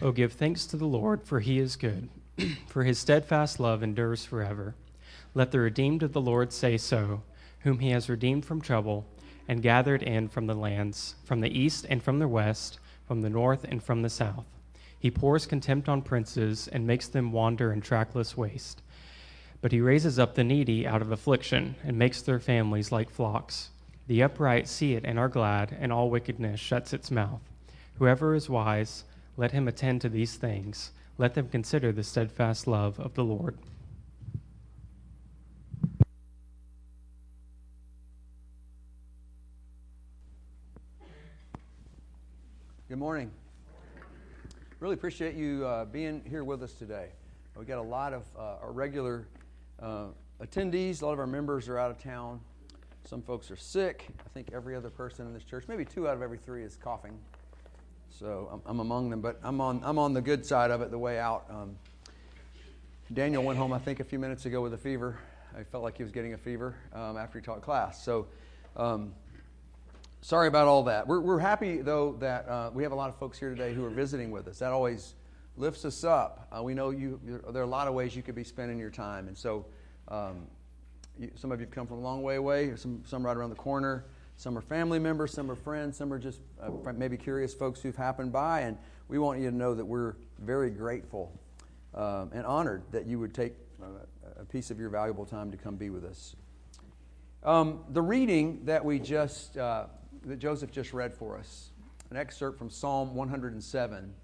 Oh, give thanks to the Lord, for he is good, for his steadfast love endures forever. Let the redeemed of the Lord say so, whom he has redeemed from trouble and gathered in from the lands, from the east and from the west, from the north and from the south. He pours contempt on princes and makes them wander in trackless waste. But he raises up the needy out of affliction and makes their families like flocks. The upright see it and are glad, and all wickedness shuts its mouth. Whoever is wise, let him attend to these things. Let them consider the steadfast love of the Lord. Good morning. Really appreciate you uh, being here with us today. We got a lot of uh, our regular uh, attendees. A lot of our members are out of town. Some folks are sick. I think every other person in this church, maybe two out of every three, is coughing. So I'm, I'm among them, but I'm on I'm on the good side of it. The way out. Um, Daniel went home, I think, a few minutes ago with a fever. I felt like he was getting a fever um, after he taught class. So. Um, sorry about all that. We're, we're happy, though, that uh, we have a lot of folks here today who are visiting with us. That always lifts us up. Uh, we know you, there are a lot of ways you could be spending your time. And so um, you, some of you have come from a long way away, some, some right around the corner. Some are family members, some are friends, some are just uh, maybe curious folks who've happened by. And we want you to know that we're very grateful um, and honored that you would take uh, a piece of your valuable time to come be with us. Um, the reading that we just uh, that Joseph just read for us, an excerpt from Psalm 107,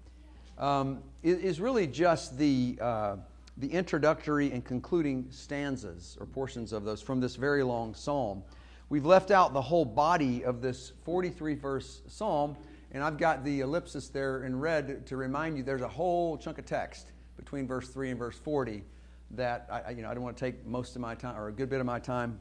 um, is, is, really just the, uh, the introductory and concluding stanzas or portions of those from this very long psalm. We've left out the whole body of this 43 verse psalm, and I've got the ellipsis there in red to remind you there's a whole chunk of text between verse 3 and verse 40 that I, you know, I don't want to take most of my time or a good bit of my time.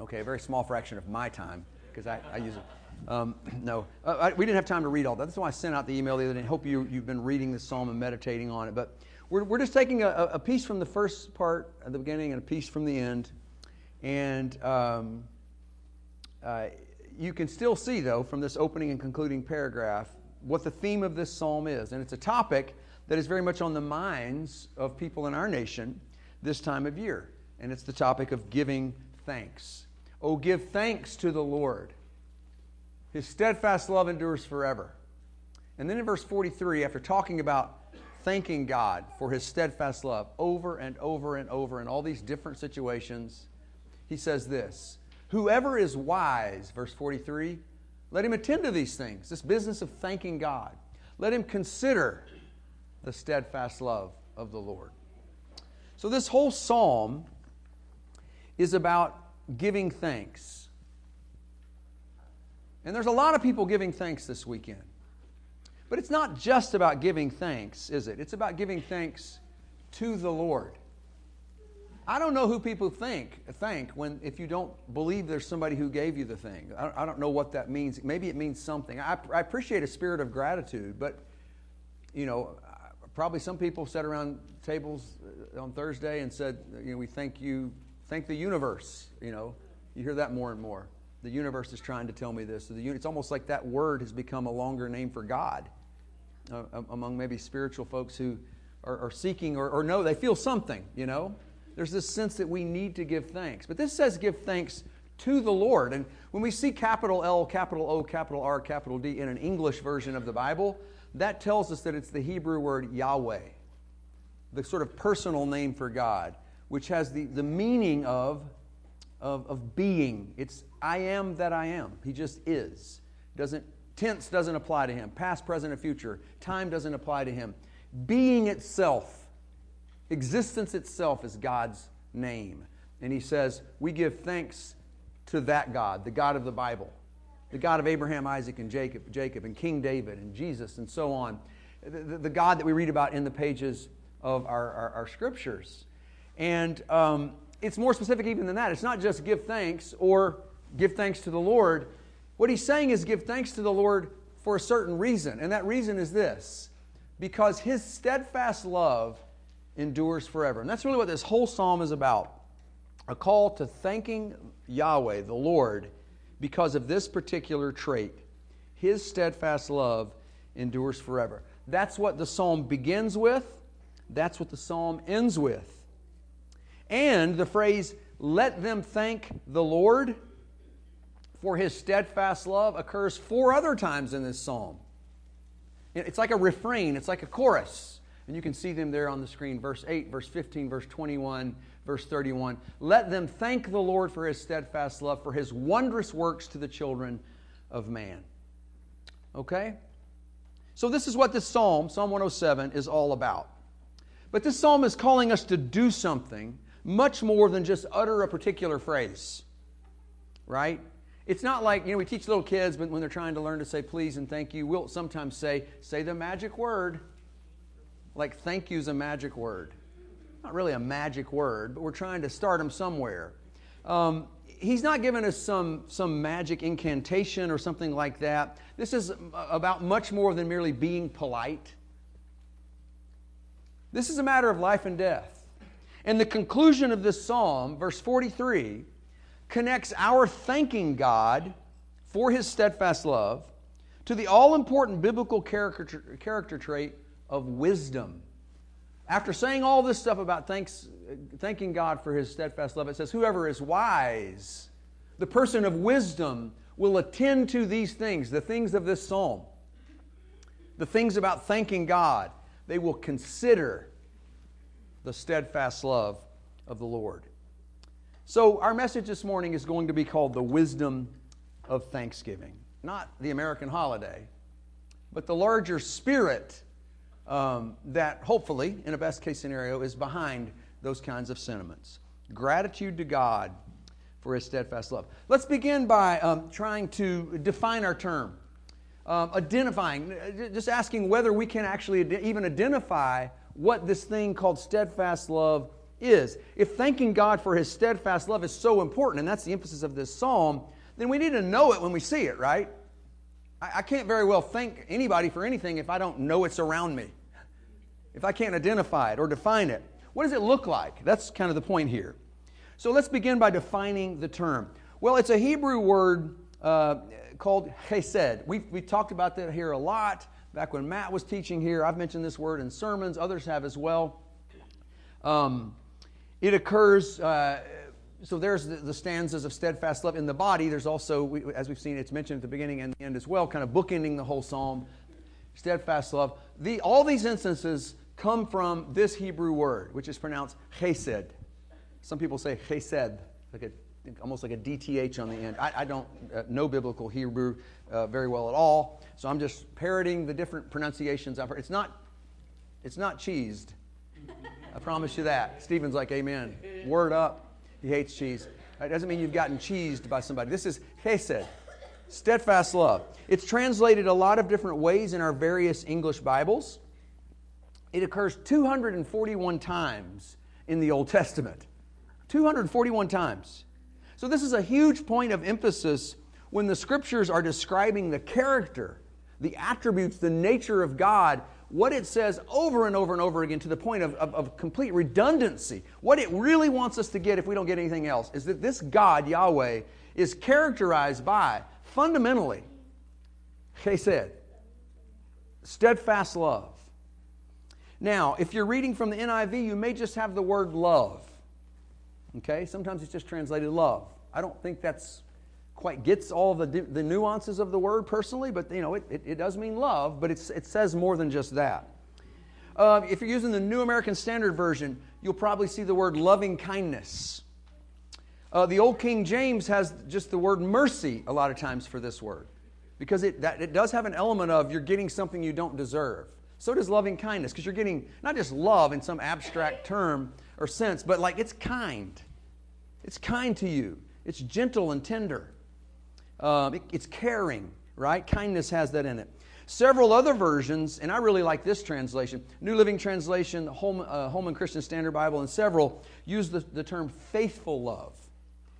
Okay, a very small fraction of my time because I, I, use it. Um, no, uh, I, we didn't have time to read all that. That's why I sent out the email the other day. I hope you, you've been reading the psalm and meditating on it. But we're, we're just taking a, a piece from the first part at the beginning and a piece from the end. And um, uh, you can still see, though, from this opening and concluding paragraph, what the theme of this psalm is. And it's a topic that is very much on the minds of people in our nation this time of year. And it's the topic of giving thanks. Oh, give thanks to the Lord. His steadfast love endures forever. And then in verse 43, after talking about thanking God for his steadfast love over and over and over in all these different situations, he says this Whoever is wise, verse 43, let him attend to these things, this business of thanking God. Let him consider the steadfast love of the Lord. So, this whole psalm is about giving thanks. And there's a lot of people giving thanks this weekend. But it's not just about giving thanks, is it? It's about giving thanks to the Lord. I don't know who people think thank when if you don't believe there's somebody who gave you the thing. I, I don't know what that means. Maybe it means something. I, I appreciate a spirit of gratitude, but you know, probably some people sat around tables on Thursday and said, you know, we thank you Thank the universe. You know, you hear that more and more. The universe is trying to tell me this. The It's almost like that word has become a longer name for God uh, among maybe spiritual folks who are, are seeking or, or know they feel something, you know. There's this sense that we need to give thanks. But this says give thanks to the Lord. And when we see capital L, capital O, capital R, capital D in an English version of the Bible, that tells us that it's the Hebrew word Yahweh, the sort of personal name for God which has the, the meaning of, of, of being. It's I am that I am. He just is. Doesn't, tense doesn't apply to him. Past, present, and future. Time doesn't apply to him. Being itself, existence itself is God's name. And he says, We give thanks to that God, the God of the Bible, the God of Abraham, Isaac, and Jacob, Jacob and King David and Jesus and so on. The, the, God that we read about in the pages of our, our, our scriptures. And um, it's more specific even than that. It's not just give thanks or give thanks to the Lord. What he's saying is give thanks to the Lord for a certain reason. And that reason is this because his steadfast love endures forever. And that's really what this whole psalm is about a call to thanking Yahweh, the Lord, because of this particular trait. His steadfast love endures forever. That's what the psalm begins with, that's what the psalm ends with. And the phrase, let them thank the Lord for his steadfast love, occurs four other times in this psalm. It's like a refrain, it's like a chorus. And you can see them there on the screen verse 8, verse 15, verse 21, verse 31. Let them thank the Lord for his steadfast love, for his wondrous works to the children of man. Okay? So, this is what this psalm, Psalm 107, is all about. But this psalm is calling us to do something much more than just utter a particular phrase, right? It's not like, you know, we teach little kids, when they're trying to learn to say please and thank you, we'll sometimes say, say the magic word. Like, thank you is a magic word not really a magic word, but we're trying to start them somewhere. Um, he's not giving us some, some magic incantation or something like that. This is about much more than merely being polite. This is a matter of life and death. And the conclusion of this psalm, verse 43, connects our thanking God for his steadfast love to the all important biblical character, character trait of wisdom. After saying all this stuff about thanks, thanking God for his steadfast love, it says, Whoever is wise, the person of wisdom, will attend to these things, the things of this psalm, the things about thanking God. They will consider the steadfast love of the Lord. So, our message this morning is going to be called the wisdom of thanksgiving. Not the American holiday, but the larger spirit um, that hopefully, in a best case scenario, is behind those kinds of sentiments. Gratitude to God for His steadfast love. Let's begin by um, trying to define our term. Um, identifying, just asking whether we can actually ad- even identify what this thing called steadfast love is. If thanking God for His steadfast love is so important, and that's the emphasis of this psalm, then we need to know it when we see it, right? I, I can't very well thank anybody for anything if I don't know it's around me if I can't identify it or define it? What does it look like? That's kind of the point here. So let's begin by defining the term. Well, it's a Hebrew word uh, called chesed. We've, we talked about that here a lot. Back when Matt was teaching here, I've mentioned this word in sermons, others have as well. Um, it occurs, uh, so there's the, the, stanzas of steadfast love in the body. There's also, we, as we've seen, it's mentioned at the beginning and the end as well, kind of bookending the whole psalm. Steadfast love. The, all these instances come from this Hebrew word, which is pronounced chesed. Some people say chesed, like a, almost like a DTH on the end. I, I don't uh, know biblical Hebrew uh, very well at all, so I'm just parroting the different pronunciations I've heard. It's not, it's not cheesed. I promise you that. Stephen's like, Amen. Word up. He hates cheese. That doesn't mean you've gotten cheesed by somebody. This is chesed, steadfast love. It's translated a lot of different ways in our various English Bibles. It occurs 241 times in the Old Testament. 241 times. So, this is a huge point of emphasis when the scriptures are describing the character, the attributes, the nature of God. What it says over and over and over again to the point of, of, of complete redundancy. What it really wants us to get if we don't get anything else is that this God, Yahweh, is characterized by fundamentally, chesed, steadfast love now, if you're reading from the NIV, you may just have the word love. Okay? Sometimes it's just translated love. I don't think that's quite gets all the, the nuances of the word personally, but you know, it, it, it does mean love, but it says more than just that. Uh, if you're using the New American Standard Version, you'll probably see the word loving kindness. Uh, the Old King James has just the word mercy a lot of times for this word because it, that, it does have an element of you're getting something you don't deserve. So does loving kindness, because you're getting not just love in some abstract term or sense, but like it's kind. It's kind to you, it's gentle and tender, um, it, it's caring, right? Kindness has that in it. Several other versions, and I really like this translation New Living Translation, Holman, uh, Holman Christian Standard Bible, and several use the, the term faithful love.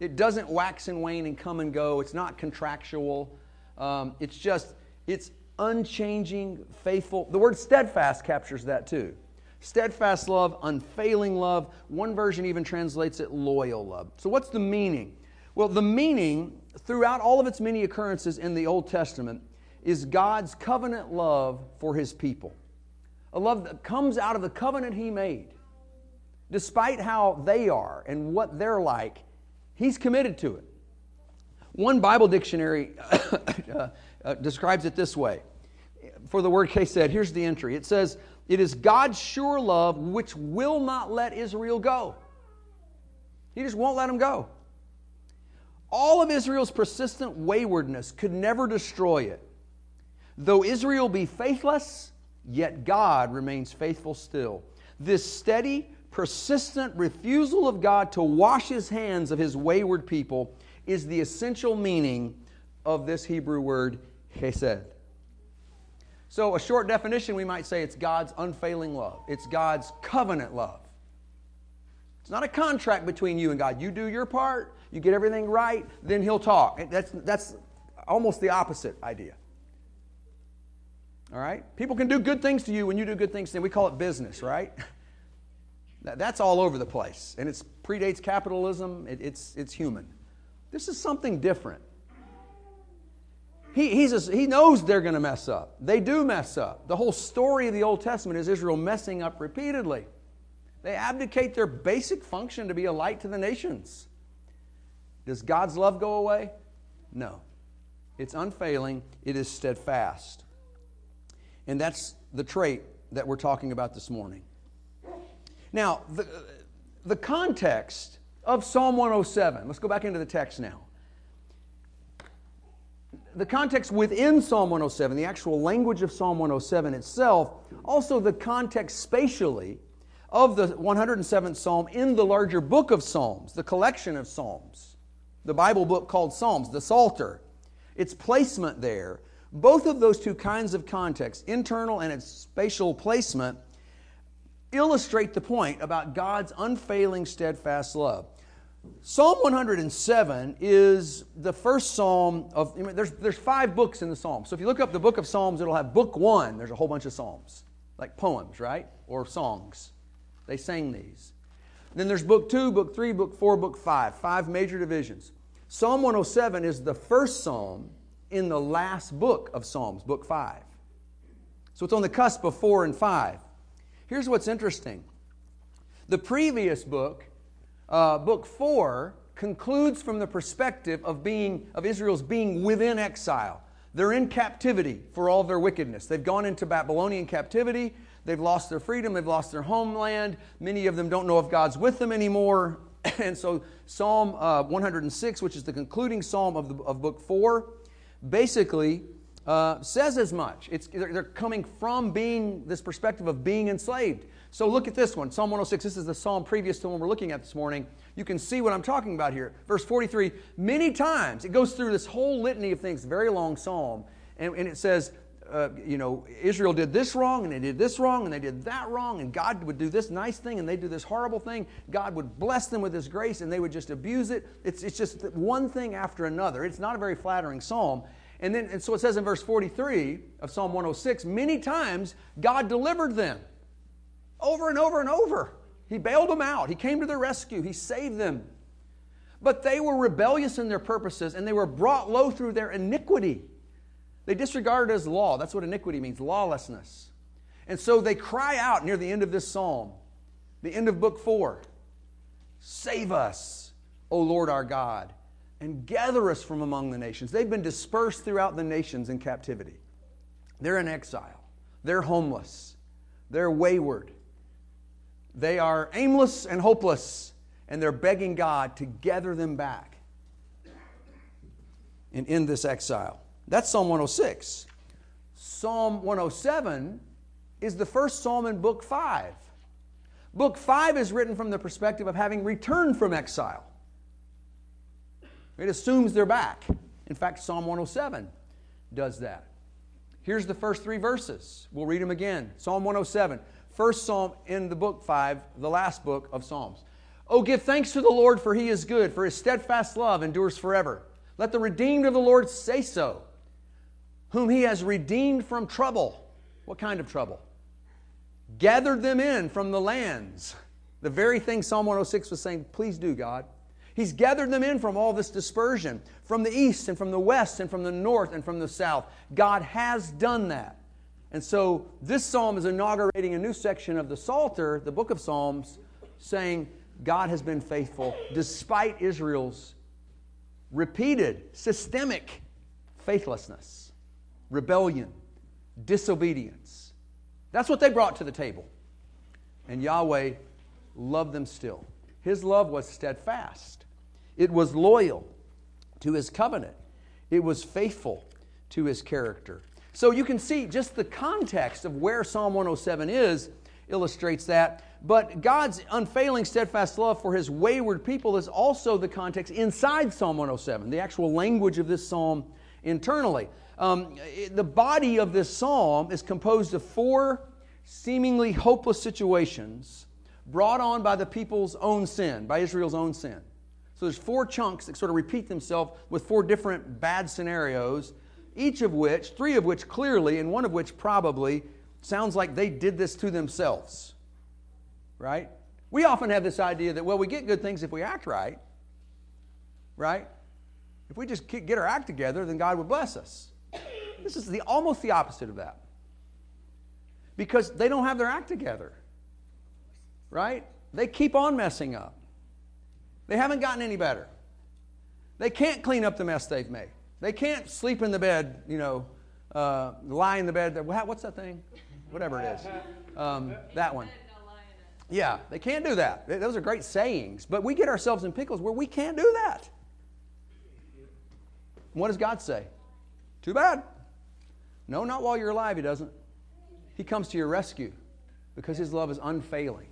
It doesn't wax and wane and come and go, it's not contractual. Um, it's just, it's unchanging, faithful. The word steadfast captures that too. Steadfast love, unfailing love. One version even translates it loyal love. So, what's the meaning? Well, the meaning throughout all of its many occurrences in the Old Testament is God's covenant love for his people. A love that comes out of the covenant he made. Despite how they are and what they're like, he's committed to it. One Bible dictionary uh, uh, describes it this way. For the word chesed, here's the entry. It says, It is God's sure love which will not let Israel go. He just won't let them go. All of Israel's persistent waywardness could never destroy it. Though Israel be faithless, yet God remains faithful still. This steady, persistent refusal of God to wash his hands of his wayward people is the essential meaning of this Hebrew word chesed. So, a short definition, we might say it's God's unfailing love. It's God's covenant love. It's not a contract between you and God. You do your part, you get everything right, then He'll talk. That's, that's almost the opposite idea. All right? People can do good things to you when you do good things to them. We call it business, right? That's all over the place. And it predates capitalism, it, it's, it's human. This is something different. He, he's a, he knows they're going to mess up. They do mess up. The whole story of the Old Testament is Israel messing up repeatedly. They abdicate their basic function to be a light to the nations. Does God's love go away? No. It's unfailing, it is steadfast. And that's the trait that we're talking about this morning. Now, the, the context of Psalm 107, let's go back into the text now. The context within Psalm 107, the actual language of Psalm 107 itself, also the context spatially of the 107th Psalm in the larger book of Psalms, the collection of Psalms, the Bible book called Psalms, the Psalter, its placement there both of those two kinds of context, internal and its spatial placement, illustrate the point about God's unfailing, steadfast love. Psalm 107 is the first psalm of, I mean, there's, there's five books in the Psalms. So if you look up the book of Psalms, it'll have book one, there's a whole bunch of Psalms, like poems, right? Or songs. They sang these. Then there's book two, book three, book four, book five, five major divisions. Psalm 107 is the first psalm in the last book of Psalms, book 5. So it's on the cusp of 4 and 5. Here's what's interesting the previous book, uh, book 4, concludes from the perspective of, being, of Israel's being within exile. They're in captivity for all their wickedness. They've gone into Babylonian captivity. They've lost their freedom. They've lost their homeland. Many of them don't know if God's with them anymore. and so, Psalm uh, 106, which is the concluding psalm of, the, of book 4, basically uh, says as much. It's, they're, coming from being this perspective of being enslaved. So look at this one Psalm 106. This is the psalm previous to the one we're looking at this morning. You can see what I'm talking about here. Verse 43 many times it goes through this whole litany of things, very long psalm, and, and it says, uh, you know, Israel did this wrong, and they did this wrong, and they did that wrong, and God would do this nice thing, and they do this horrible thing. God would bless them with His grace, and they would just abuse it. It's, it's just one thing after another. It's not a very flattering psalm. And then, and so it says in verse 43 of Psalm 106 many times God delivered them over and over and over. He bailed them out, He came to their rescue, He saved them. But they were rebellious in their purposes, and they were brought low through their iniquity. They disregarded his law. That's what iniquity means lawlessness. And so they cry out near the end of this psalm, the end of book four Save us, O Lord our God, and gather us from among the nations. They've been dispersed throughout the nations in captivity. They're in exile, they're homeless, they're wayward, they are aimless and hopeless, and they're begging God to gather them back and end this exile. That's Psalm 106. Psalm 107 is the first psalm in Book 5. Book 5 is written from the perspective of having returned from exile. It assumes they're back. In fact, Psalm 107 does that. Here's the first three verses. We'll read them again. Psalm 107, first psalm in the book 5, the last book of Psalms. Oh, give thanks to the Lord, for he is good, for his steadfast love endures forever. Let the redeemed of the Lord say so whom he has redeemed from trouble. What kind of trouble? Gathered them in from the lands. The very thing Psalm 106 was saying, please do, God. He's gathered them in from all this dispersion, from the east and from the west and from the north and from the south. God has done that. And so this psalm is inaugurating a new section of the Psalter, the book of Psalms, saying God has been faithful despite Israel's repeated, systemic faithlessness, rebellion, disobedience. That's what they brought to the table. And Yahweh loved them still. His love was steadfast, it was loyal to his covenant, it was faithful to his character. So you can see just the context of where Psalm 107 is illustrates that. But God's unfailing, steadfast love for his wayward people is also the context inside Psalm 107, the actual language of this psalm internally. Um, the body of this psalm is composed of four seemingly hopeless situations brought on by the people's own sin, by Israel's own sin. So there's four chunks that sort of repeat themselves with four different bad scenarios, each of which, three of which clearly, and one of which probably, sounds like they did this to themselves. Right? We often have this idea that, well, we get good things if we act right. Right? If we just get our act together, then God would bless us. This is the, almost the opposite of that. Because they don't have their act together. Right? They keep on messing up. They haven't gotten any better. They can't clean up the mess they've made. They can't sleep in the bed, you know, uh, lie in the bed. What's that thing? Whatever it is. Um, that one. Yeah, they can't do that. Those are great sayings, but we get ourselves in pickles where we can't do that. What does God say? Too bad. No, not while you're alive, He doesn't. He comes to your rescue because His love is unfailing.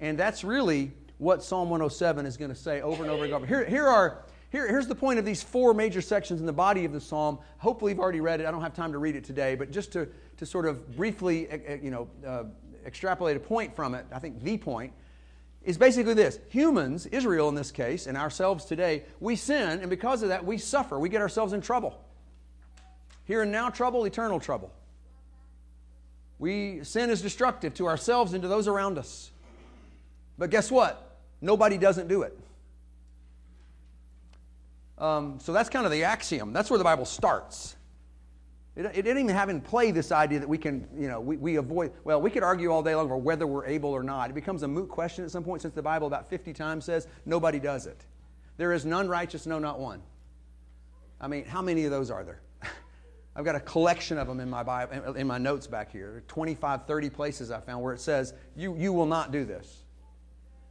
And that's really what Psalm 107 is going to say over and over again. Here, here are, here, here's the point of these four major sections in the body of the psalm. Hopefully, you've already read it. I don't have time to read it today, but just to, to sort of briefly you know, uh, extrapolate a point from it, I think the point is basically this humans, Israel in this case, and ourselves today, we sin, and because of that, we suffer. We get ourselves in trouble. Here and now trouble, eternal trouble. We sin is destructive to ourselves and to those around us. But guess what? Nobody doesn't do it. Um, so that's kind of the axiom. That's where the Bible starts. It, it, didn't even have in play this idea that we can, you know, we, we avoid, well, we could argue all day long over whether we're able or not. It becomes a moot question at some point since the Bible about 50 times says nobody does it. There is none righteous, no, not one. I mean, how many of those are there? I've got a collection of them in my, Bible, in my notes back here. 25, 30 places I found where it says, you, you will not do this.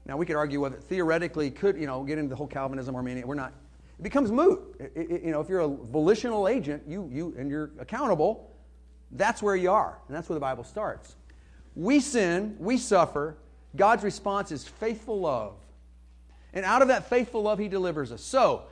Now, we could argue whether theoretically could, you know, get into the whole Calvinism, Arminian. We're not it becomes moot. It, it, you know, if you're a volitional agent, you, you, and you're accountable, that's where you are. And that's where the Bible starts. We sin, we suffer. God's response is faithful love. And out of that faithful love, He delivers us. So,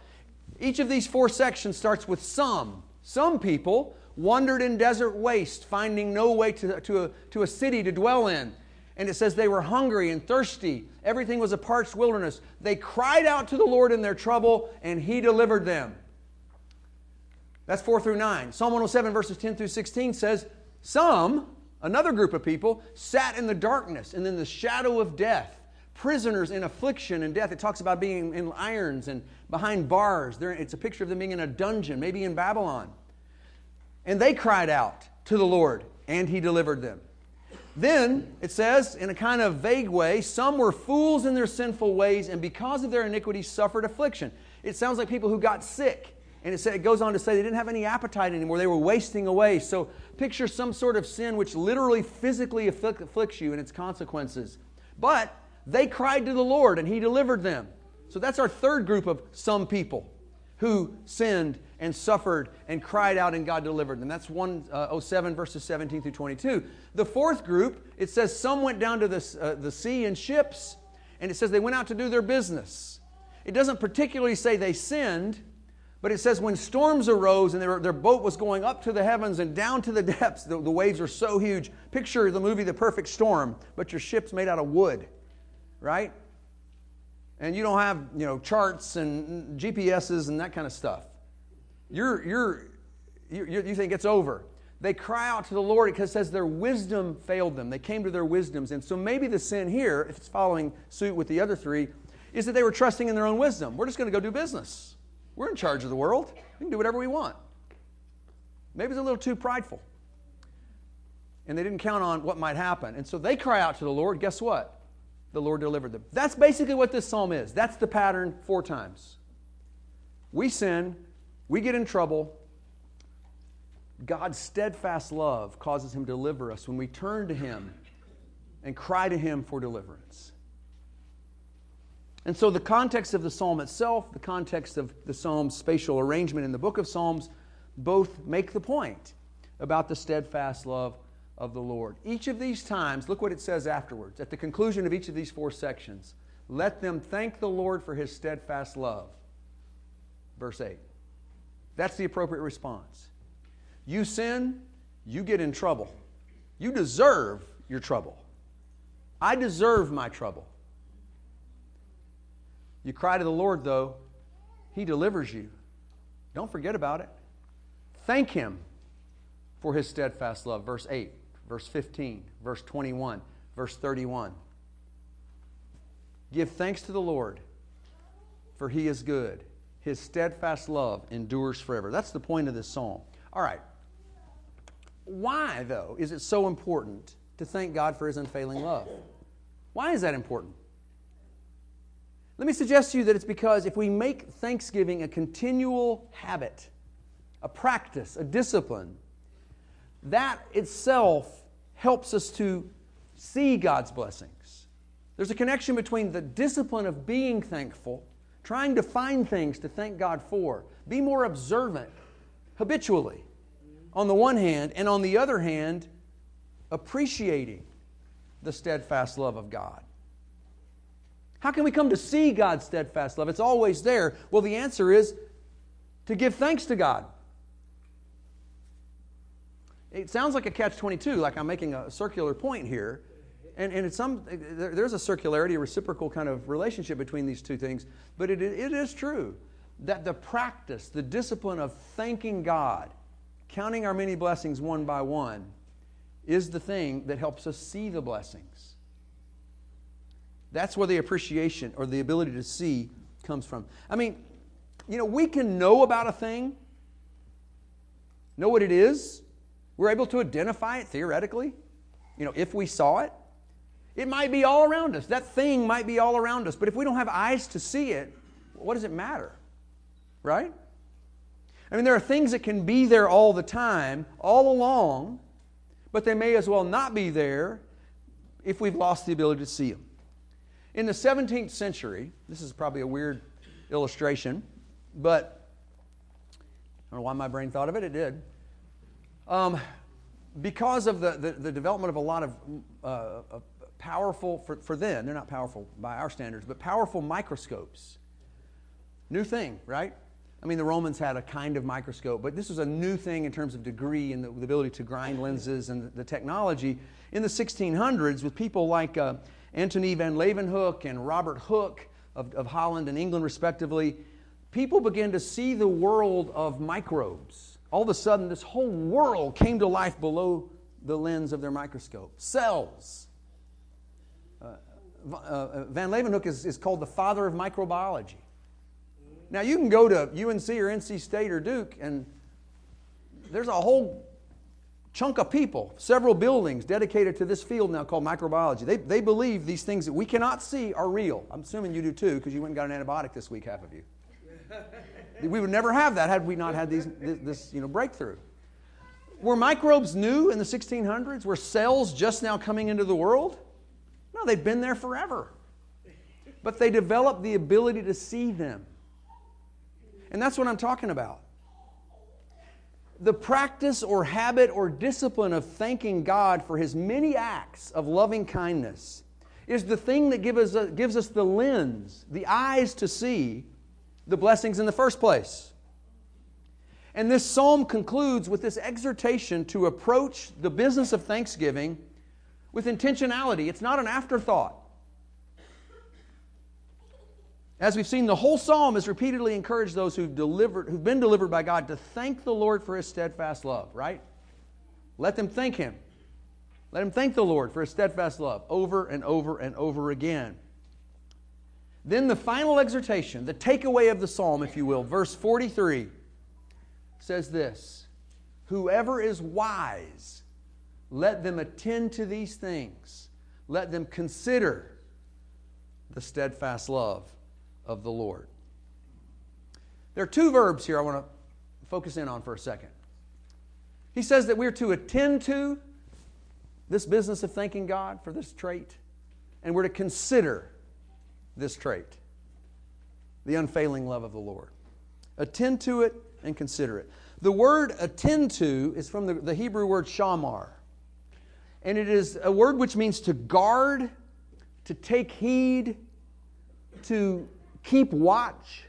each of these four sections starts with some. Some people wandered in desert waste, finding no way to, to, a, to a city to dwell in. And it says they were hungry and thirsty. Everything was a parched wilderness. They cried out to the Lord in their trouble, and He delivered them. That's 4 through 9. Psalm 107, verses 10 through 16 says, Some, another group of people, sat in the darkness and in the shadow of death, prisoners in affliction and death. It talks about being in irons and behind bars. It's a picture of them being in a dungeon, maybe in Babylon. And they cried out to the Lord, and He delivered them. Then it says, in a kind of vague way, some were fools in their sinful ways, and because of their iniquities suffered affliction. It sounds like people who got sick. And it, said, it goes on to say they didn't have any appetite anymore. They were wasting away. So picture some sort of sin which literally physically afflicts you and its consequences. But they cried to the Lord, and He delivered them. So that's our third group of some people who sinned and suffered and cried out and God delivered them. That's 107 uh, verses 17 through 22. The fourth group, it says some went down to the, uh, the sea in ships, and it says they went out to do their business. It doesn't particularly say they sinned, but it says when storms arose and their, their boat was going up to the heavens and down to the depths, the, the waves are so huge. Picture the movie The Perfect Storm, but your ship's made out of wood, right? And you don't have you know charts and GPSs and that kind of stuff. You're, you're, you you think it's over. They cry out to the Lord because it says their wisdom failed them. They came to their wisdoms. And so maybe the sin here, if it's following suit with the other three, is that they were trusting in their own wisdom. We're just going to go do business. We're in charge of the world. We can do whatever we want. Maybe it's a little too prideful. And they didn't count on what might happen. And so they cry out to the Lord. Guess what? The Lord delivered them. That's basically what this psalm is. That's the pattern four times. We sin, we get in trouble. God's steadfast love causes him to deliver us when we turn to him and cry to him for deliverance. And so, the context of the psalm itself, the context of the psalm's spatial arrangement in the book of Psalms, both make the point about the steadfast love of the Lord. Each of these times, look what it says afterwards. At the conclusion of each of these four sections, let them thank the Lord for his steadfast love. Verse 8. That's the appropriate response. You sin, you get in trouble. You deserve your trouble. I deserve my trouble. You cry to the Lord, though, He delivers you. Don't forget about it. Thank Him for His steadfast love. Verse 8, verse 15, verse 21, verse 31. Give thanks to the Lord, for He is good. His steadfast love endures forever. That's the point of this psalm. All right. Why, though, is it so important to thank God for His unfailing love? Why is that important? Let me suggest to you that it's because if we make Thanksgiving a continual habit, a practice, a discipline, that itself helps us to see God's blessings. There's a connection between the discipline of being thankful, trying to find things to thank God for, be more observant habitually on the one hand, and on the other hand, appreciating the steadfast love of God. How can we come to see God's steadfast love? It's always there. Well, the answer is to give thanks to God. It sounds like a catch 22, like I'm making a circular point here. And, and it's some, there's a circularity, a reciprocal kind of relationship between these two things. But it, it is true that the practice, the discipline of thanking God, counting our many blessings one by one, is the thing that helps us see the blessings. That's where the appreciation or the ability to see comes from. I mean, you know, we can know about a thing, know what it is. We're able to identify it theoretically, you know, if we saw it. It might be all around us. That thing might be all around us. But if we don't have eyes to see it, what does it matter? Right? I mean, there are things that can be there all the time, all along, but they may as well not be there if we've lost the ability to see them. In the 17th century, this is probably a weird illustration, but I don't know why my brain thought of it, it did. Um, because of the, the, the, development of a lot of uh, powerful, for, for then, they're not powerful by our standards, but powerful microscopes. New thing, right? I mean, the Romans had a kind of microscope, but this was a new thing in terms of degree and the, the ability to grind lenses and the, the, technology. In the 1600s, with people like uh, Antony van Leeuwenhoek and Robert Hooke of, of Holland and England, respectively, people began to see the world of microbes. All of a sudden, this whole world came to life below the lens of their microscope. Cells. Uh, uh, Van Leeuwenhoek is, is called the father of microbiology. Now, you can go to UNC or NC State or Duke, and there's a whole chunk of people, several buildings dedicated to this field now called microbiology. They, they believe these things that we cannot see are real. I'm assuming you do too, because you went and got an antibiotic this week, half of you. We would never have that had we not had these, this, you know, breakthrough. Were microbes new in the 1600s? Were cells just now coming into the world? No, they've been there forever. But they developed the ability to see them. And that's what I'm talking about the practice or habit or discipline of thanking God for His many acts of loving kindness is the thing that give us, gives us the lens, the eyes to see the blessings in the first place. And this psalm concludes with this exhortation to approach the business of thanksgiving with intentionality. It's not an afterthought. As we've seen, the whole psalm has repeatedly encouraged those who've, delivered, who've been delivered by God to thank the Lord for his steadfast love, right? Let them thank him. Let him thank the Lord for his steadfast love over and over and over again. Then the final exhortation, the takeaway of the psalm, if you will, verse 43 says this Whoever is wise, let them attend to these things, let them consider the steadfast love of the Lord. There are two verbs here I want to focus in on for a second. He says that we're to attend to this business of thanking God for this trait, and we're to consider this trait the unfailing love of the Lord. Attend to it and consider it. The word attend to is from the, the Hebrew word shamar, and it is a word which means to guard, to take heed, to keep watch,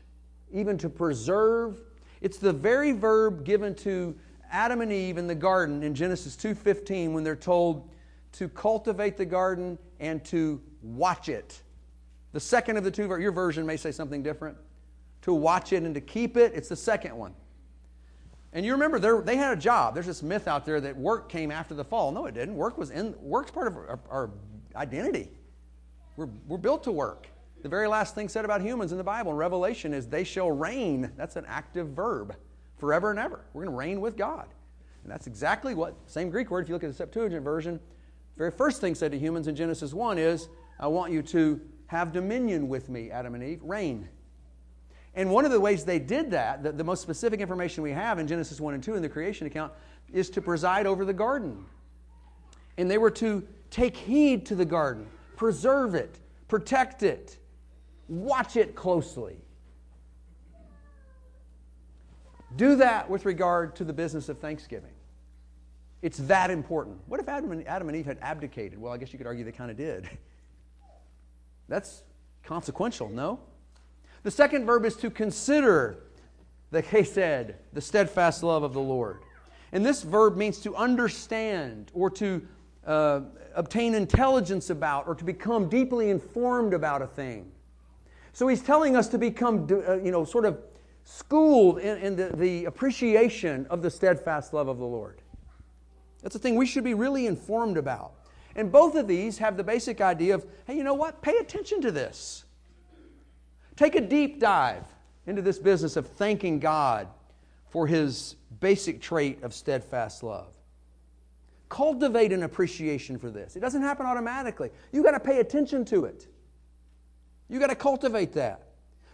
even to preserve. It's the very verb given to Adam and Eve in the garden in Genesis 2:15 when they're told to cultivate the garden and to watch it. The second of the two, your version may say something different. To watch it and to keep it, it's the second one. And you remember they had a job. There's this myth out there that work came after the fall. No, it didn't. Work was in work's part of our, our identity. We're, we're built to work. The very last thing said about humans in the Bible in Revelation is they shall reign. That's an active verb forever and ever. We're going to reign with God. And that's exactly what, same Greek word, if you look at the Septuagint version, very first thing said to humans in Genesis 1 is, I want you to have dominion with me, Adam and Eve, reign. And one of the ways they did that, the, the most specific information we have in Genesis 1 and 2 in the creation account, is to preside over the garden. And they were to take heed to the garden, preserve it, protect it, watch it closely. Do that with regard to the business of Thanksgiving. It's that important. What if Adam and, Adam and Eve had abdicated? Well, I guess you could argue they kind of did. That's consequential, no? The second verb is to consider the chesed, the steadfast love of the Lord. And this verb means to understand or to uh, obtain intelligence about or to become deeply informed about a thing. So he's telling us to become, uh, you know, sort of schooled in, in the, the appreciation of the steadfast love of the Lord. That's a thing we should be really informed about. And both of these have the basic idea of hey, you know what? Pay attention to this. Take a deep dive into this business of thanking God for his basic trait of steadfast love. Cultivate an appreciation for this. It doesn't happen automatically. You got to pay attention to it. You got to cultivate that.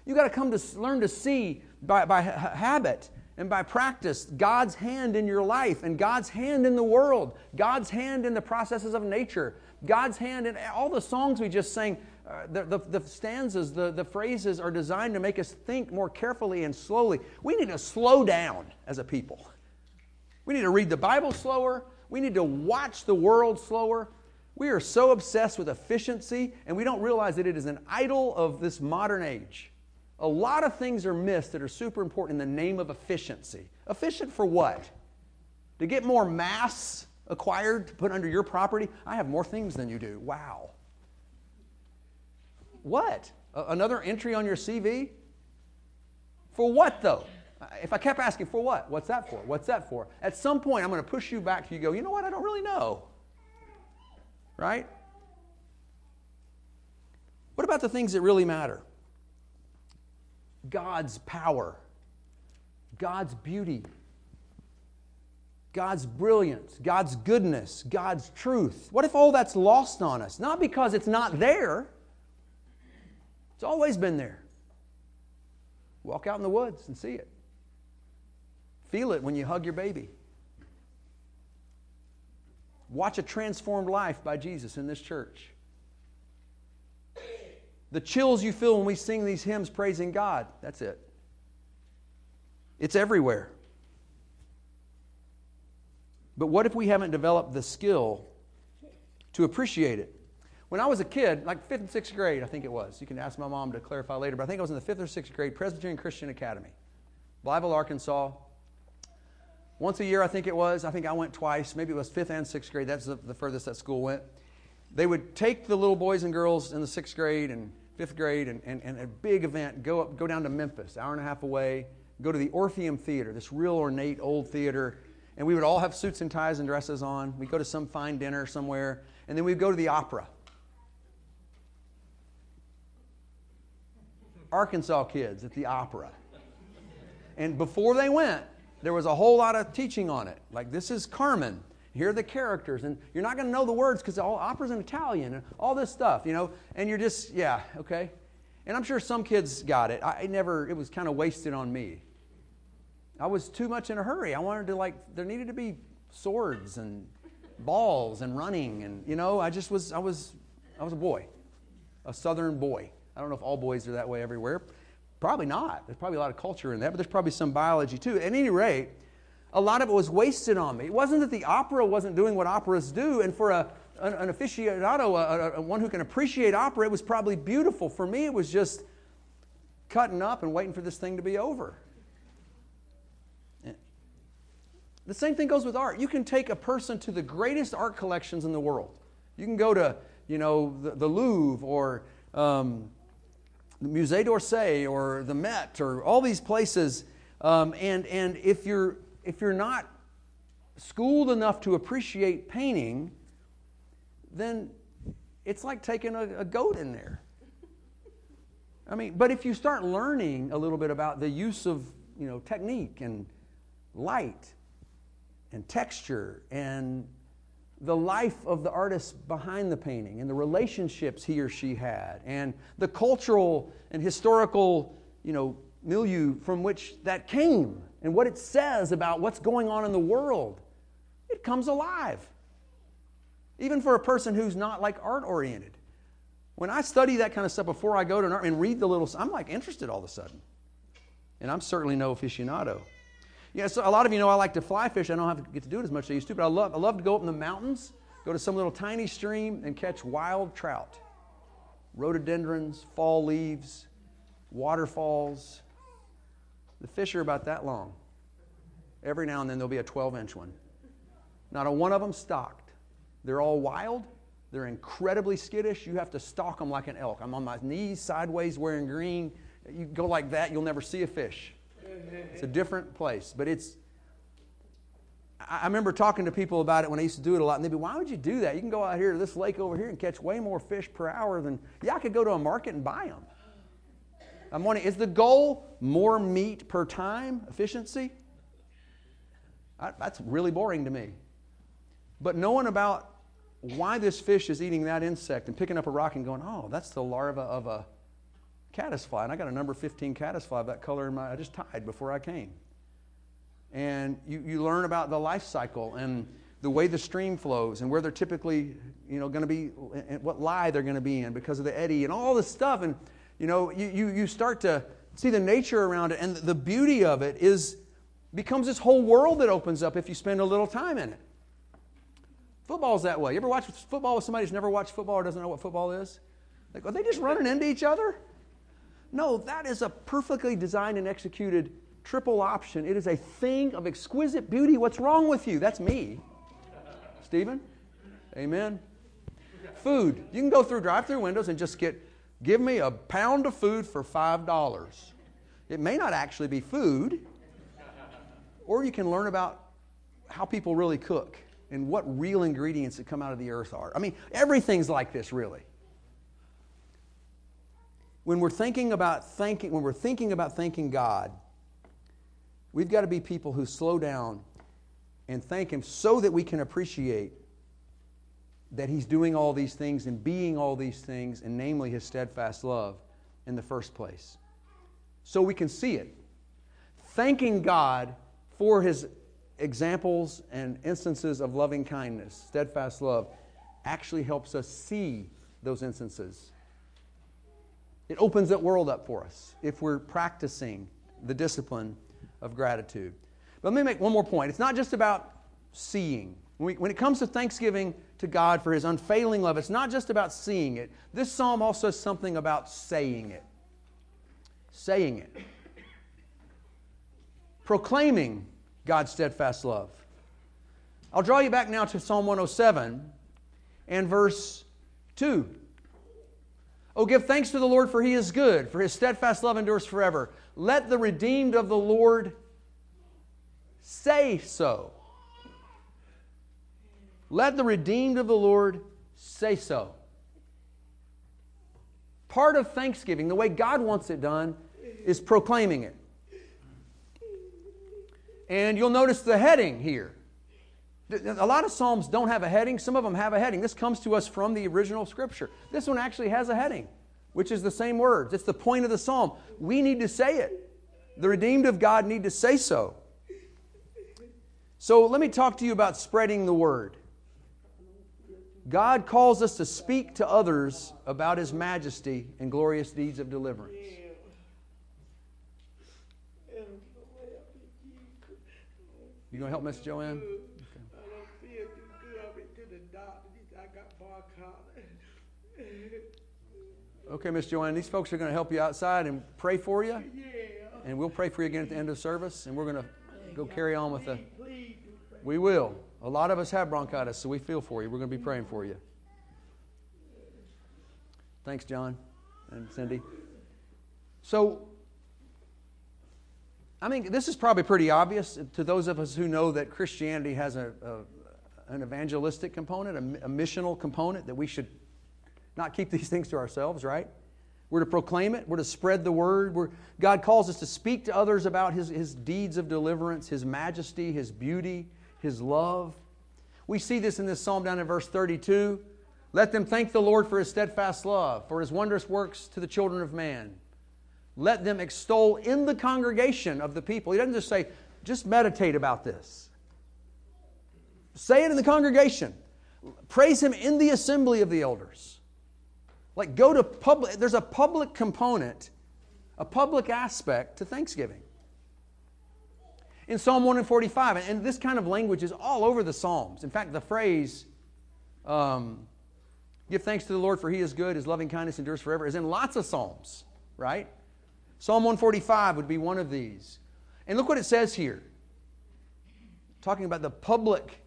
You got to come to learn to see by, by habit and by practice God's hand in your life and God's hand in the world, God's hand in the processes of nature, God's hand in all the songs we just sang. Uh, the, the, the, stanzas, the, the phrases are designed to make us think more carefully and slowly. We need to slow down as a people. We need to read the Bible slower. We need to watch the world slower. We are so obsessed with efficiency, and we don't realize that it is an idol of this modern age. A lot of things are missed that are super important in the name of efficiency. Efficient for what? To get more mass acquired to put under your property? I have more things than you do. Wow. What? another entry on your CV? For what though? If I kept asking, for what? What's that for? What's that for? At some point, I'm going to push you back to you go, you know what? I don't really know. Right? What about the things that really matter? God's power, God's beauty, God's brilliance, God's goodness, God's truth. What if all that's lost on us? Not because it's not there, it's always been there. Walk out in the woods and see it. Feel it when you hug your baby. Watch a transformed life by Jesus in this church the chills you feel when we sing these hymns praising God. That's it. It's everywhere. But what if we haven't developed the skill to appreciate it? When I was a kid, like fifth and sixth grade, I think it was. You can ask my mom to clarify later, but I think I was in the fifth or sixth grade, Presbyterian Christian Academy, Blytheville, Arkansas. Once a year, I think it was. I think I went twice. Maybe it was fifth and sixth grade. That's the, the furthest that school went. They would take the little boys and girls in the sixth grade and fifth grade, and, and, and a big event, go, up, go down to Memphis, hour and a half away, go to the Orpheum Theater, this real ornate old theater, and we would all have suits and ties and dresses on. We'd go to some fine dinner somewhere, and then we'd go to the opera. Arkansas kids at the opera. And before they went, there was a whole lot of teaching on it. Like, this is Carmen. Here are the characters. And you're not going to know the words because all opera's in Italian and all this stuff, you know. And you're just, yeah, okay. And I'm sure some kids got it. I never, it was kind of wasted on me. I was too much in a hurry. I wanted to, like, there needed to be swords and balls and running. And, you know, I just was, I was, I was a boy, a southern boy. I don't know if all boys are that way everywhere. Probably not. There's probably a lot of culture in that, but there's probably some biology too. At any rate, a lot of it was wasted on me. It wasn't that the opera wasn't doing what operas do, and for a, an, an aficionado, a, a, one who can appreciate opera, it was probably beautiful. For me, it was just cutting up and waiting for this thing to be over. The same thing goes with art. You can take a person to the greatest art collections in the world. You can go to, you know, the, the Louvre or um, the Musée d'Orsay or the Met or all these places, um, and, and if, you're, if you're not schooled enough to appreciate painting, then it's like taking a, a goat in there. I mean, but if you start learning a little bit about the use of, you know, technique and light and texture and the life of the artist behind the painting and the relationships he or she had and the cultural and historical you know milieu from which that came and what it says about what's going on in the world it comes alive even for a person who's not like art oriented when i study that kind of stuff before i go to an art and read the little i'm like interested all of a sudden and i'm certainly no aficionado yeah, so a lot of you know I like to fly fish. I don't have to get to do it as much as I used to, but I love, I love to go up in the mountains, go to some little tiny stream and catch wild trout. Rhododendrons, fall leaves, waterfalls. The fish are about that long. Every now and then there'll be a 12 inch one. Not a one of them stocked. They're all wild. They're incredibly skittish. You have to stalk them like an elk. I'm on my knees sideways wearing green. You go like that, you'll never see a fish. It's a different place, but it's. I remember talking to people about it when I used to do it a lot, and they'd be, "Why would you do that? You can go out here to this lake over here and catch way more fish per hour than yeah, I could go to a market and buy them." I'm wondering, is the goal more meat per time efficiency? I, that's really boring to me. But knowing about why this fish is eating that insect and picking up a rock and going, "Oh, that's the larva of a caddisfly, and I got a number 15 caddisfly of that color in my, I just tied before I came. And you, you learn about the life cycle and the way the stream flows and where they're typically, you know, going to be, and what lie they're going to be in because of the eddy and all this stuff. And, you know, you, you, you start to see the nature around it and the beauty of it is, becomes this whole world that opens up if you spend a little time in it. Football's that way. You ever watch football with somebody who's never watched football or doesn't know what football is? Like, are they just running into each other? No, that is a perfectly designed and executed triple option. It is a thing of exquisite beauty. What's wrong with you? That's me. Stephen? Amen. Food. You can go through drive through windows and just get, give me a pound of food for $5. It may not actually be food, or you can learn about how people really cook and what real ingredients that come out of the earth are. I mean, everything's like this, really when we're thinking about thanking, when we're thinking about thanking God, we've got to be people who slow down and thank Him so that we can appreciate that He's doing all these things and being all these things, and namely His steadfast love in the first place. So we can see it. Thanking God for His examples and instances of loving kindness, steadfast love, actually helps us see those instances it opens that world up for us if we're practicing the discipline of gratitude. But let me make one more point. It's not just about seeing. When, we, when it comes to thanksgiving to God for His unfailing love, it's not just about seeing it. This psalm also says something about saying it. Saying it. Proclaiming God's steadfast love. I'll draw you back now to Psalm 107 and verse 2. Oh, give thanks to the Lord, for he is good, for his steadfast love endures forever. Let the redeemed of the Lord say so. Let the redeemed of the Lord say so. Part of thanksgiving, the way God wants it done, is proclaiming it. And you'll notice the heading here. A lot of Psalms don't have a heading, some of them have a heading. This comes to us from the original scripture. This one actually has a heading, which is the same words. It's the point of the psalm. We need to say it. The redeemed of God need to say so. So let me talk to you about spreading the word. God calls us to speak to others about His majesty and glorious deeds of deliverance. You gonna help Miss Joanne? Okay, Miss Joanne, these folks are going to help you outside and pray for you. And we'll pray for you again at the end of service. And we're going to go carry on with the. We will. A lot of us have bronchitis, so we feel for you. We're going to be praying for you. Thanks, John and Cindy. So, I mean, this is probably pretty obvious to those of us who know that Christianity has a, a an evangelistic component, a, a missional component, that we should not keep these things to ourselves, right? We're to proclaim it. We're to spread the word. We're, God calls us to speak to others about his, his deeds of deliverance, His majesty, His beauty, His love. We see this in this psalm down in verse 32. Let them thank the Lord for His steadfast love, for His wondrous works to the children of man. Let them extol in the congregation of the people. He doesn't just say, just meditate about this. Say it in the congregation. Praise Him in the assembly of the elders. Like, go to public, there's a public component, a public aspect to Thanksgiving. In Psalm 145, and this kind of language is all over the Psalms. In fact, the phrase, um, give thanks to the Lord for he is good, his loving kindness endures forever, is in lots of Psalms, right? Psalm 145 would be one of these. And look what it says here talking about the public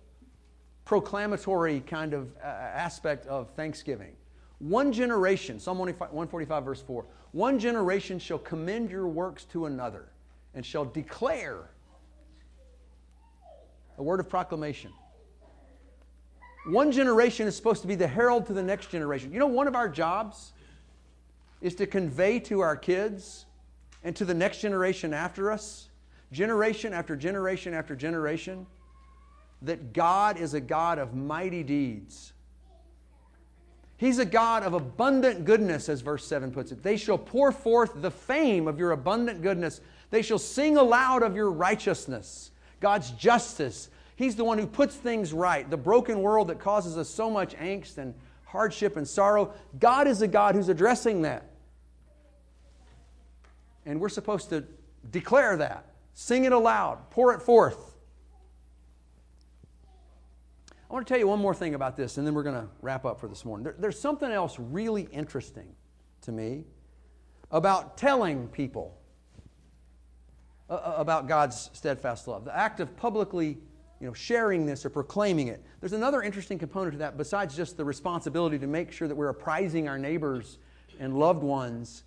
proclamatory kind of uh, aspect of Thanksgiving. One generation, Psalm 145, verse 4, one generation shall commend your works to another and shall declare a word of proclamation. One generation is supposed to be the herald to the next generation. You know, one of our jobs is to convey to our kids and to the next generation after us, generation after generation after generation, that God is a God of mighty deeds He's a God of abundant goodness, as verse 7 puts it. They shall pour forth the fame of your abundant goodness. They shall sing aloud of your righteousness, God's justice. He's the one who puts things right. The broken world that causes us so much angst and hardship and sorrow, God is a God who's addressing that. And we're supposed to declare that, sing it aloud, pour it forth. I want to tell you one more thing about this, and then we're going to wrap up for this morning. There, there's something else really interesting to me about telling people about God's steadfast love. The act of publicly you know, sharing this or proclaiming it. There's another interesting component to that besides just the responsibility to make sure that we're apprising our neighbors and loved ones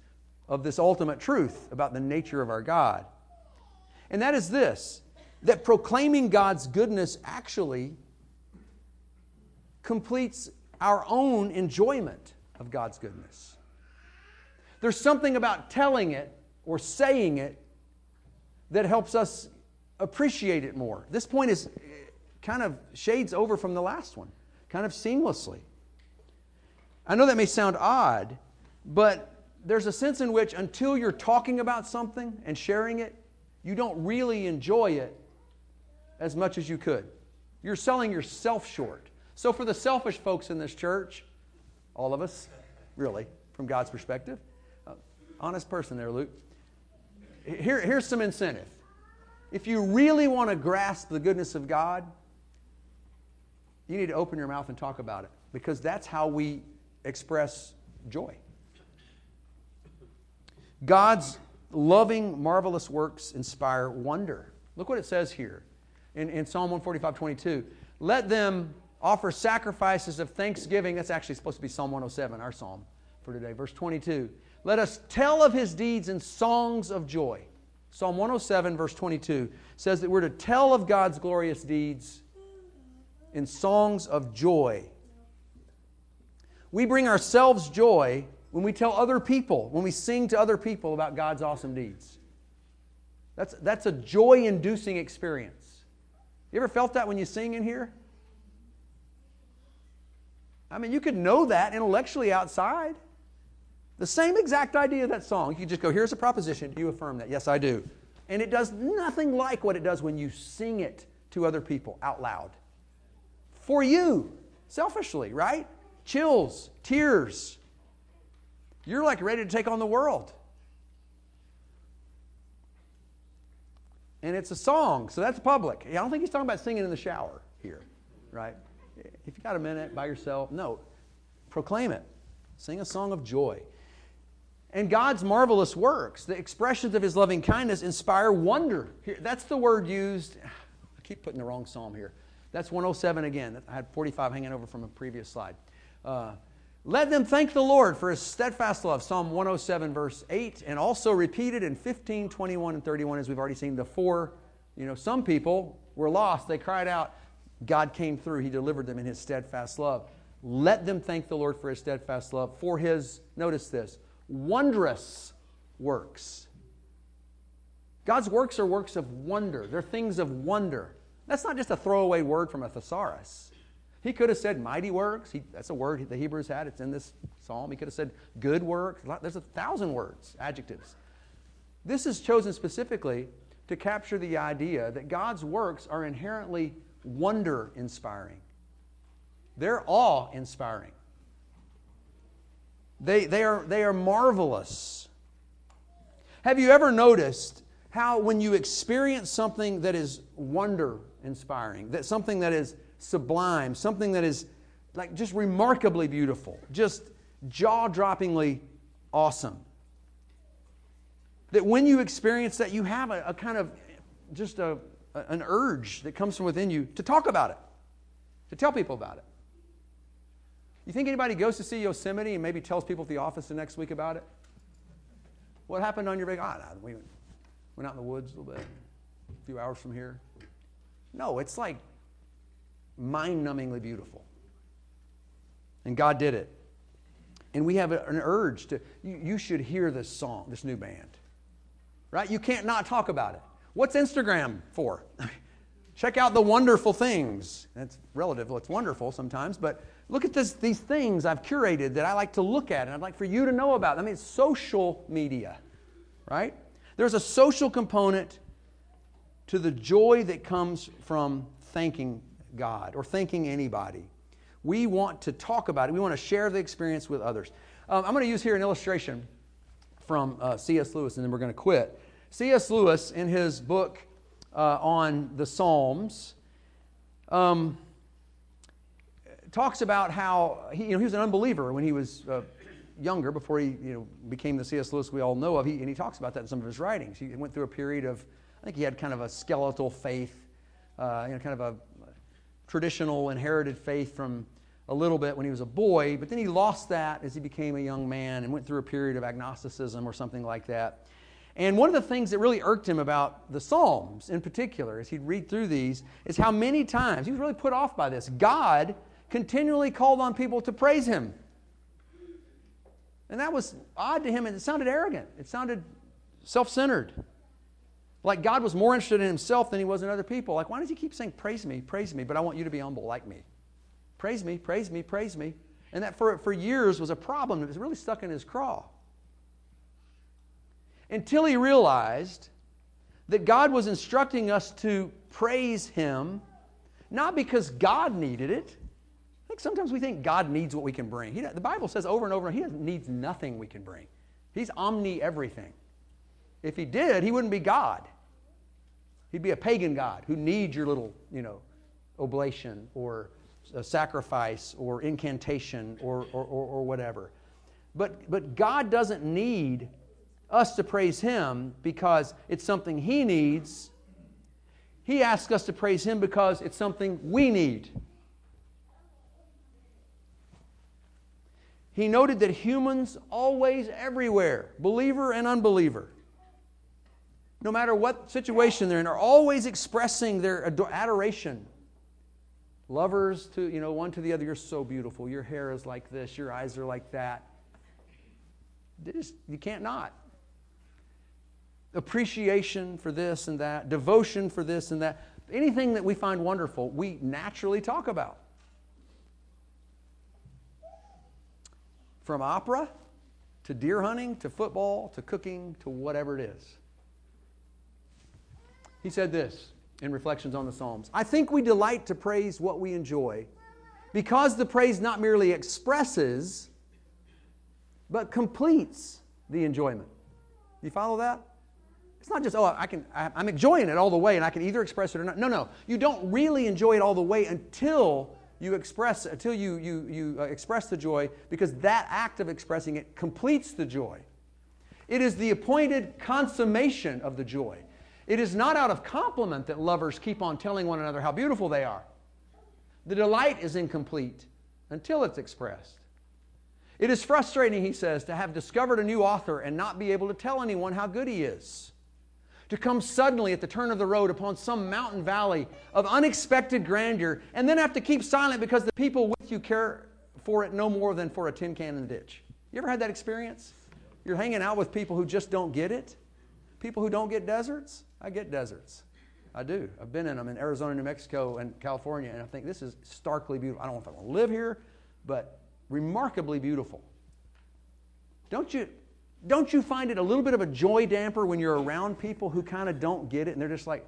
of this ultimate truth about the nature of our God. And that is this that proclaiming God's goodness actually completes our own enjoyment of God's goodness. There's something about telling it or saying it that helps us appreciate it more. This point is kind of shades over from the last one, kind of seamlessly. I know that may sound odd, but there's a sense in which until you're talking about something and sharing it, you don't really enjoy it as much as you could. You're selling yourself short. So, for the selfish folks in this church, all of us, really, from God's perspective, uh, honest person there, Luke. Here, here's some incentive. If you really want to grasp the goodness of God, you need to open your mouth and talk about it because that's how we express joy. God's loving, marvelous works inspire wonder. Look what it says here in, in Psalm 145 22. Let them offer sacrifices of thanksgiving. That's actually supposed to be Psalm 107, our psalm for today. Verse 22. Let us tell of his deeds in songs of joy. Psalm 107, verse 22 says that we're to tell of God's glorious deeds in songs of joy. We bring ourselves joy when we tell other people, when we sing to other people about God's awesome deeds. That's, that's a joy inducing experience. You ever felt that when you sing in here? I mean, you could know that intellectually outside. The same exact idea of that song. You just go, here's a proposition. Do you affirm that? Yes, I do. And it does nothing like what it does when you sing it to other people out loud. For you, selfishly, right? Chills, tears. You're like ready to take on the world. And it's a song, so that's public. I don't think he's talking about singing in the shower here, right? If you got a minute by yourself, no, proclaim it. Sing a song of joy. And God's marvelous works, the expressions of his loving kindness, inspire wonder. Here, that's the word used. I keep putting the wrong psalm here. That's 107 again. I had 45 hanging over from a previous slide. Uh, let them thank the Lord for his steadfast love. Psalm 107, verse 8, and also repeated in 15, 21, and 31, as we've already seen. The four, you know, some people were lost. They cried out. God came through. He delivered them in his steadfast love. Let them thank the Lord for his steadfast love, for his, notice this, wondrous works. God's works are works of wonder. They're things of wonder. That's not just a throwaway word from a thesaurus. He could have said mighty works. He, that's a word the Hebrews had. It's in this psalm. He could have said good works. There's a thousand words, adjectives. This is chosen specifically to capture the idea that God's works are inherently wonder inspiring. They're awe inspiring. They, they, are, they are marvelous. Have you ever noticed how, when you experience something that is wonder inspiring, that something that is sublime, something that is like just remarkably beautiful, just jaw droppingly awesome, that when you experience that, you have a, a kind of just a, an urge that comes from within you to talk about it, to tell people about it. You think anybody goes to see Yosemite and maybe tells people at the office the next week about it? What happened on your vacation? Ah, no, we went out in the woods a little bit, a few hours from here. No, it's like mind numbingly beautiful. And God did it. And we have an urge to, you, you should hear this song, this new band. Right? You can't not talk about it. What's Instagram for? Check out the wonderful things. That's relative, it's wonderful sometimes, but look at this, these things I've curated that I like to look at and I'd like for you to know about. I mean, it's social media, right? There's a social component to the joy that comes from thanking God or thanking anybody. We want to talk about it, we want to share the experience with others. Um, I'm going to use here an illustration from uh, C.S. Lewis, and then we're going to quit. C.S. Lewis, in his book uh, on the Psalms, um, talks about how he, you know, he was an unbeliever when he was uh, younger, before he you know, became the C.S. Lewis we all know of. He, and he talks about that in some of his writings. He went through a period of, I think he had kind of a skeletal faith, uh, you know, kind of a traditional inherited faith from a little bit when he was a boy, but then he lost that as he became a young man and went through a period of agnosticism or something like that. And one of the things that really irked him about the Psalms in particular, as he'd read through these, is how many times, he was really put off by this, God continually called on people to praise him. And that was odd to him, and it sounded arrogant. It sounded self centered. Like God was more interested in himself than he was in other people. Like, why does he keep saying, Praise me, praise me, but I want you to be humble like me? Praise me, praise me, praise me. And that for, for years was a problem. It was really stuck in his craw until he realized that God was instructing us to praise him, not because God needed it. Think sometimes we think God needs what we can bring. He, the Bible says over and over, he needs nothing we can bring. He's omni everything. If he did, he wouldn't be God. He'd be a pagan God who needs your little, you know, oblation or sacrifice or incantation or, or, or, or whatever. But, but God doesn't need us to praise Him because it's something He needs. He asks us to praise Him because it's something we need. He noted that humans always, everywhere, believer and unbeliever, no matter what situation they're in, are always expressing their adoration. Lovers to, you know, one to the other, you're so beautiful. Your hair is like this, your eyes are like that. Just, you can't not. Appreciation for this and that, devotion for this and that. Anything that we find wonderful, we naturally talk about. From opera to deer hunting to football to cooking to whatever it is. He said this in Reflections on the Psalms I think we delight to praise what we enjoy because the praise not merely expresses, but completes the enjoyment. You follow that? It's not just, oh, I can, I'm enjoying it all the way and I can either express it or not. No, no. You don't really enjoy it all the way until you express, until you, you, you uh, express the joy because that act of expressing it completes the joy. It is the appointed consummation of the joy. It is not out of compliment that lovers keep on telling one another how beautiful they are. The delight is incomplete until it's expressed. It is frustrating, he says, to have discovered a new author and not be able to tell anyone how good he is. To come suddenly at the turn of the road upon some mountain valley of unexpected grandeur and then have to keep silent because the people with you care for it no more than for a tin can in the ditch. You ever had that experience? You're hanging out with people who just don't get it? People who don't get deserts? I get deserts. I do. I've been in them in Arizona, New Mexico, and California, and I think this is starkly beautiful. I don't know if I want to live here, but remarkably beautiful. Don't you, don't you find it a little bit of a joy damper when you're around people who kind of don't get it and they're just like,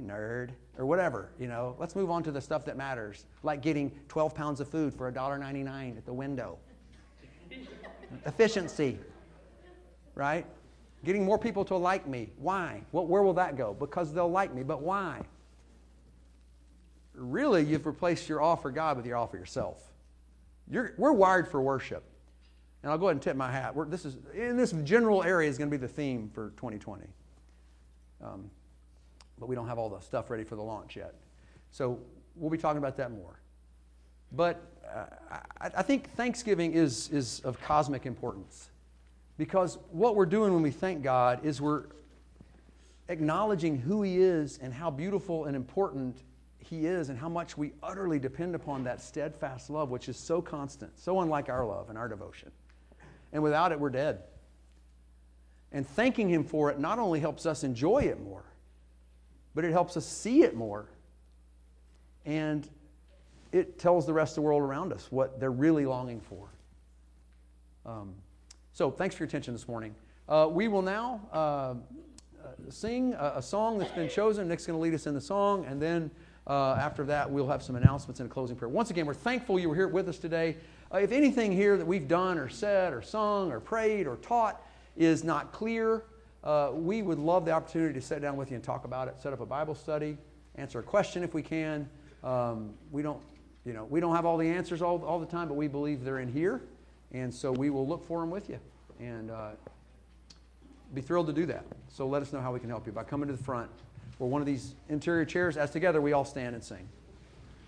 nerd, or whatever, you know? Let's move on to the stuff that matters, like getting 12 pounds of food for $1.99 at the window. Efficiency, right? Getting more people to like me. Why? Well, where will that go? Because they'll like me, but why? Really, you've replaced your for God with your for yourself. You're, we're wired for worship. And I'll go ahead and tip my hat. We're, this is, in this general area is going to be the theme for 2020. Um, but we don't have all the stuff ready for the launch yet. So we'll be talking about that more. But uh, I, I think Thanksgiving is, is of cosmic importance. Because what we're doing when we thank God is we're acknowledging who He is and how beautiful and important He is and how much we utterly depend upon that steadfast love, which is so constant, so unlike our love and our devotion. And without it, we're dead. And thanking Him for it not only helps us enjoy it more, but it helps us see it more. And it tells the rest of the world around us what they're really longing for. Um, so, thanks for your attention this morning. Uh, we will now uh, uh, sing a, a, song that's been chosen. Nick's going to lead us in the song, and then uh, after that, we'll have some announcements and a closing prayer. Once again, we're thankful you were here with us today. Uh, if anything here that we've done or said or sung or prayed or taught is not clear, uh, we would love the opportunity to sit down with you and talk about it, set up a Bible study, answer a question if we can. Um, we don't, you know, we don't have all the answers all, all the time, but we believe they're in here. And so we will look for them with you and uh, be thrilled to do that. So let us know how we can help you by coming to the front or one of these interior chairs. As together we all stand and sing.